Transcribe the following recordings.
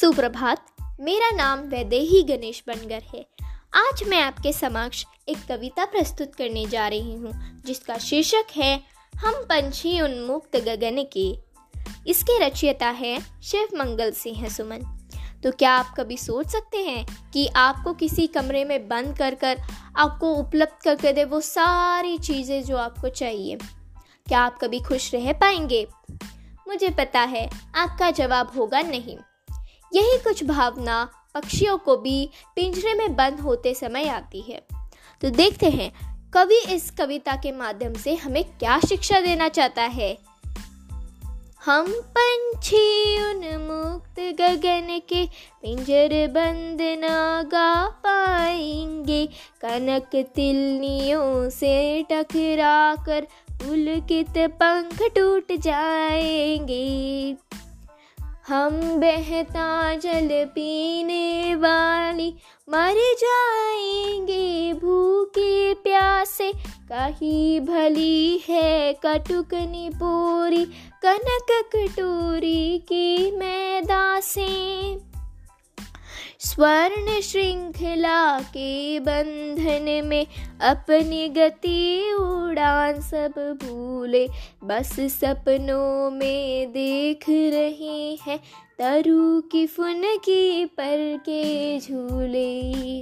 सुप्रभात, मेरा नाम वैदेही गणेश बनगर है। आज मैं आपके समक्ष एक कविता प्रस्तुत करने जा रही हूँ, जिसका शीर्षक है, हम पंछी उन्मुक्त गगन के। इसके रचयिता है शिव मंगल सिंह सुमन। तो क्या आप कभी सोच सकते हैं कि आपको किसी कमरे में बंद कर कर आपको उपलब्ध करके दे वो सारी चीज़ें जो आपको चाहिए? क्या आप कभी खुश रह पाएँगे? मुझे पता है आपका जवाब होगा नहीं। यही कुछ भावना पक्षियों को भी पिंजरे में बंद होते समय आती है। तो देखते हैं, कवि इस कविता के माध्यम से हमें क्या शिक्षा देना चाहता है? हम पंछी उन्मुक्त गगन के पिंजर बंद ना गा पाएँगे। कनक तिलनियों से टकरा कर पुलकित पंख टूट जाएँगे। हम बहता जल पीने वाली, मर जाएँगे भूखे प्यासे। कहीं भली है कटुकनी पूरी, कनक कटोरी की मैदासें। स्वर्ण श्रृंखला के बंधन में अपनी गति उड़ान सब भूले। बस सपनों में देख रहे हैं, तरु की फुन की पर के झूले।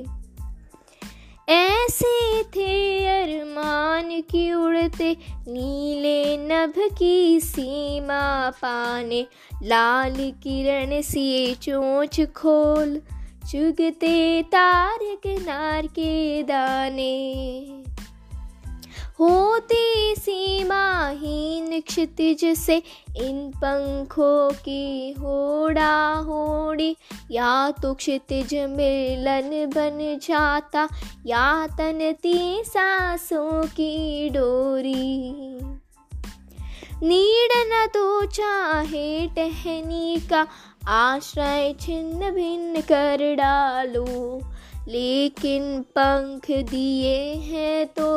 ऐसे थे अरमान की उड़ते, नीले नभ की सीमा पाने। लाल किरण सी चोंच खोल चुगते तार किनार के दाने। होती सीमाहीन क्षितिज से इन पंखों की होड़ा होड़ी। या तो क्षितिज मिलन बन जाता, या तनती सांसों की डोरी। नीड तो चाहे टहनी का आश्रय छिन्न भिन्न कर डालो लेकिन पंख दिए हैं तो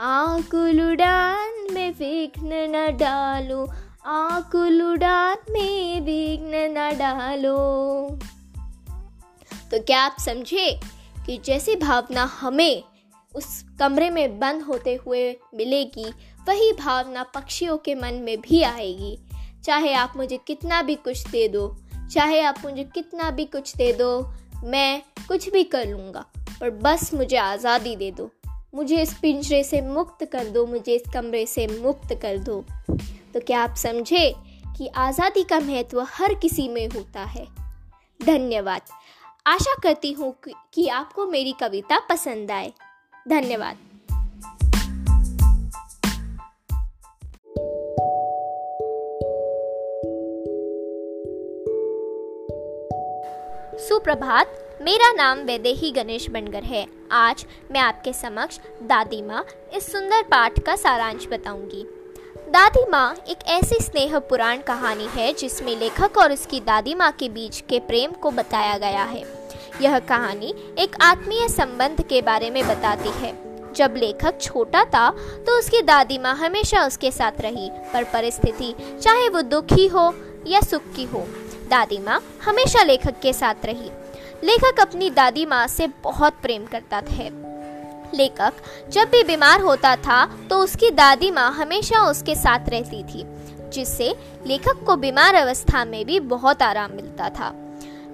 आकुल उड़ान में विघ्न न डालो आकुल उड़ान में विघ्न न डालो तो क्या आप समझे कि जैसी भावना हमें उस कमरे में बंद होते हुए मिलेगी, वही भावना पक्षियों के मन में भी आएगी। चाहे आप मुझे कितना भी कुछ दे दो, चाहे आप मुझे कितना भी कुछ दे दो, मैं कुछ भी कर लूँगा, पर बस मुझे आज़ादी दे दो। मुझे इस पिंजरे से मुक्त कर दो, मुझे इस कमरे से मुक्त कर दो। तो क्या आप समझे कि आज़ादी का महत्व हर किसी में होता है? धन्यवाद। आशा करती हूँ कि आपको मेरी कविता पसंद आए। धन्यवाद। सुप्रभात, मेरा नाम वैदेही गणेश बनगर है। आज मैं आपके समक्ष दादी माँ इस सुंदर पाठ का सारांश बताऊँगी। दादी माँ एक ऐसी स्नेह पुराण कहानी है जिसमें लेखक और उसकी दादी माँ के बीच के प्रेम को बताया गया है। यह कहानी एक आत्मीय संबंध के बारे में बताती है। जब लेखक छोटा था तो उसकी दादी माँ हमेशा उसके साथ रही, पर परिस्थिति चाहे वो दुखी हो या सुख की हो, दादी माँ हमेशा लेखक के साथ रही। लेखक अपनी दादी माँ से बहुत प्रेम करता था लेखक, जब भी बीमार होता था तो उसकी दादी माँ हमेशा उसके साथ रहती थी, जिससे लेखक को बीमार अवस्था में भी बहुत आराम मिलता था।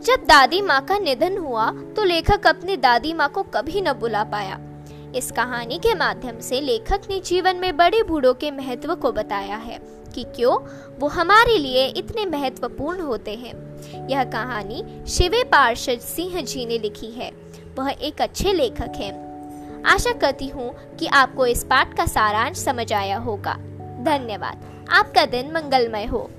जब दादी माँ का निधन हुआ तो लेखक अपनी दादी माँ को कभी न बुला पाया। इस कहानी के माध्यम से लेखक ने जीवन में बड़े बूढ़ों के महत्व को बताया है कि क्यों वो हमारे लिए इतने महत्वपूर्ण होते हैं। यह कहानी शिवे पार्षद सिंह जी ने लिखी है। वह एक अच्छे लेखक हैं। आशा करती हूँ कि आपको इस पाठ का सारांश समझ आया होगा। धन्यवाद। आपका दिन मंगलमय हो।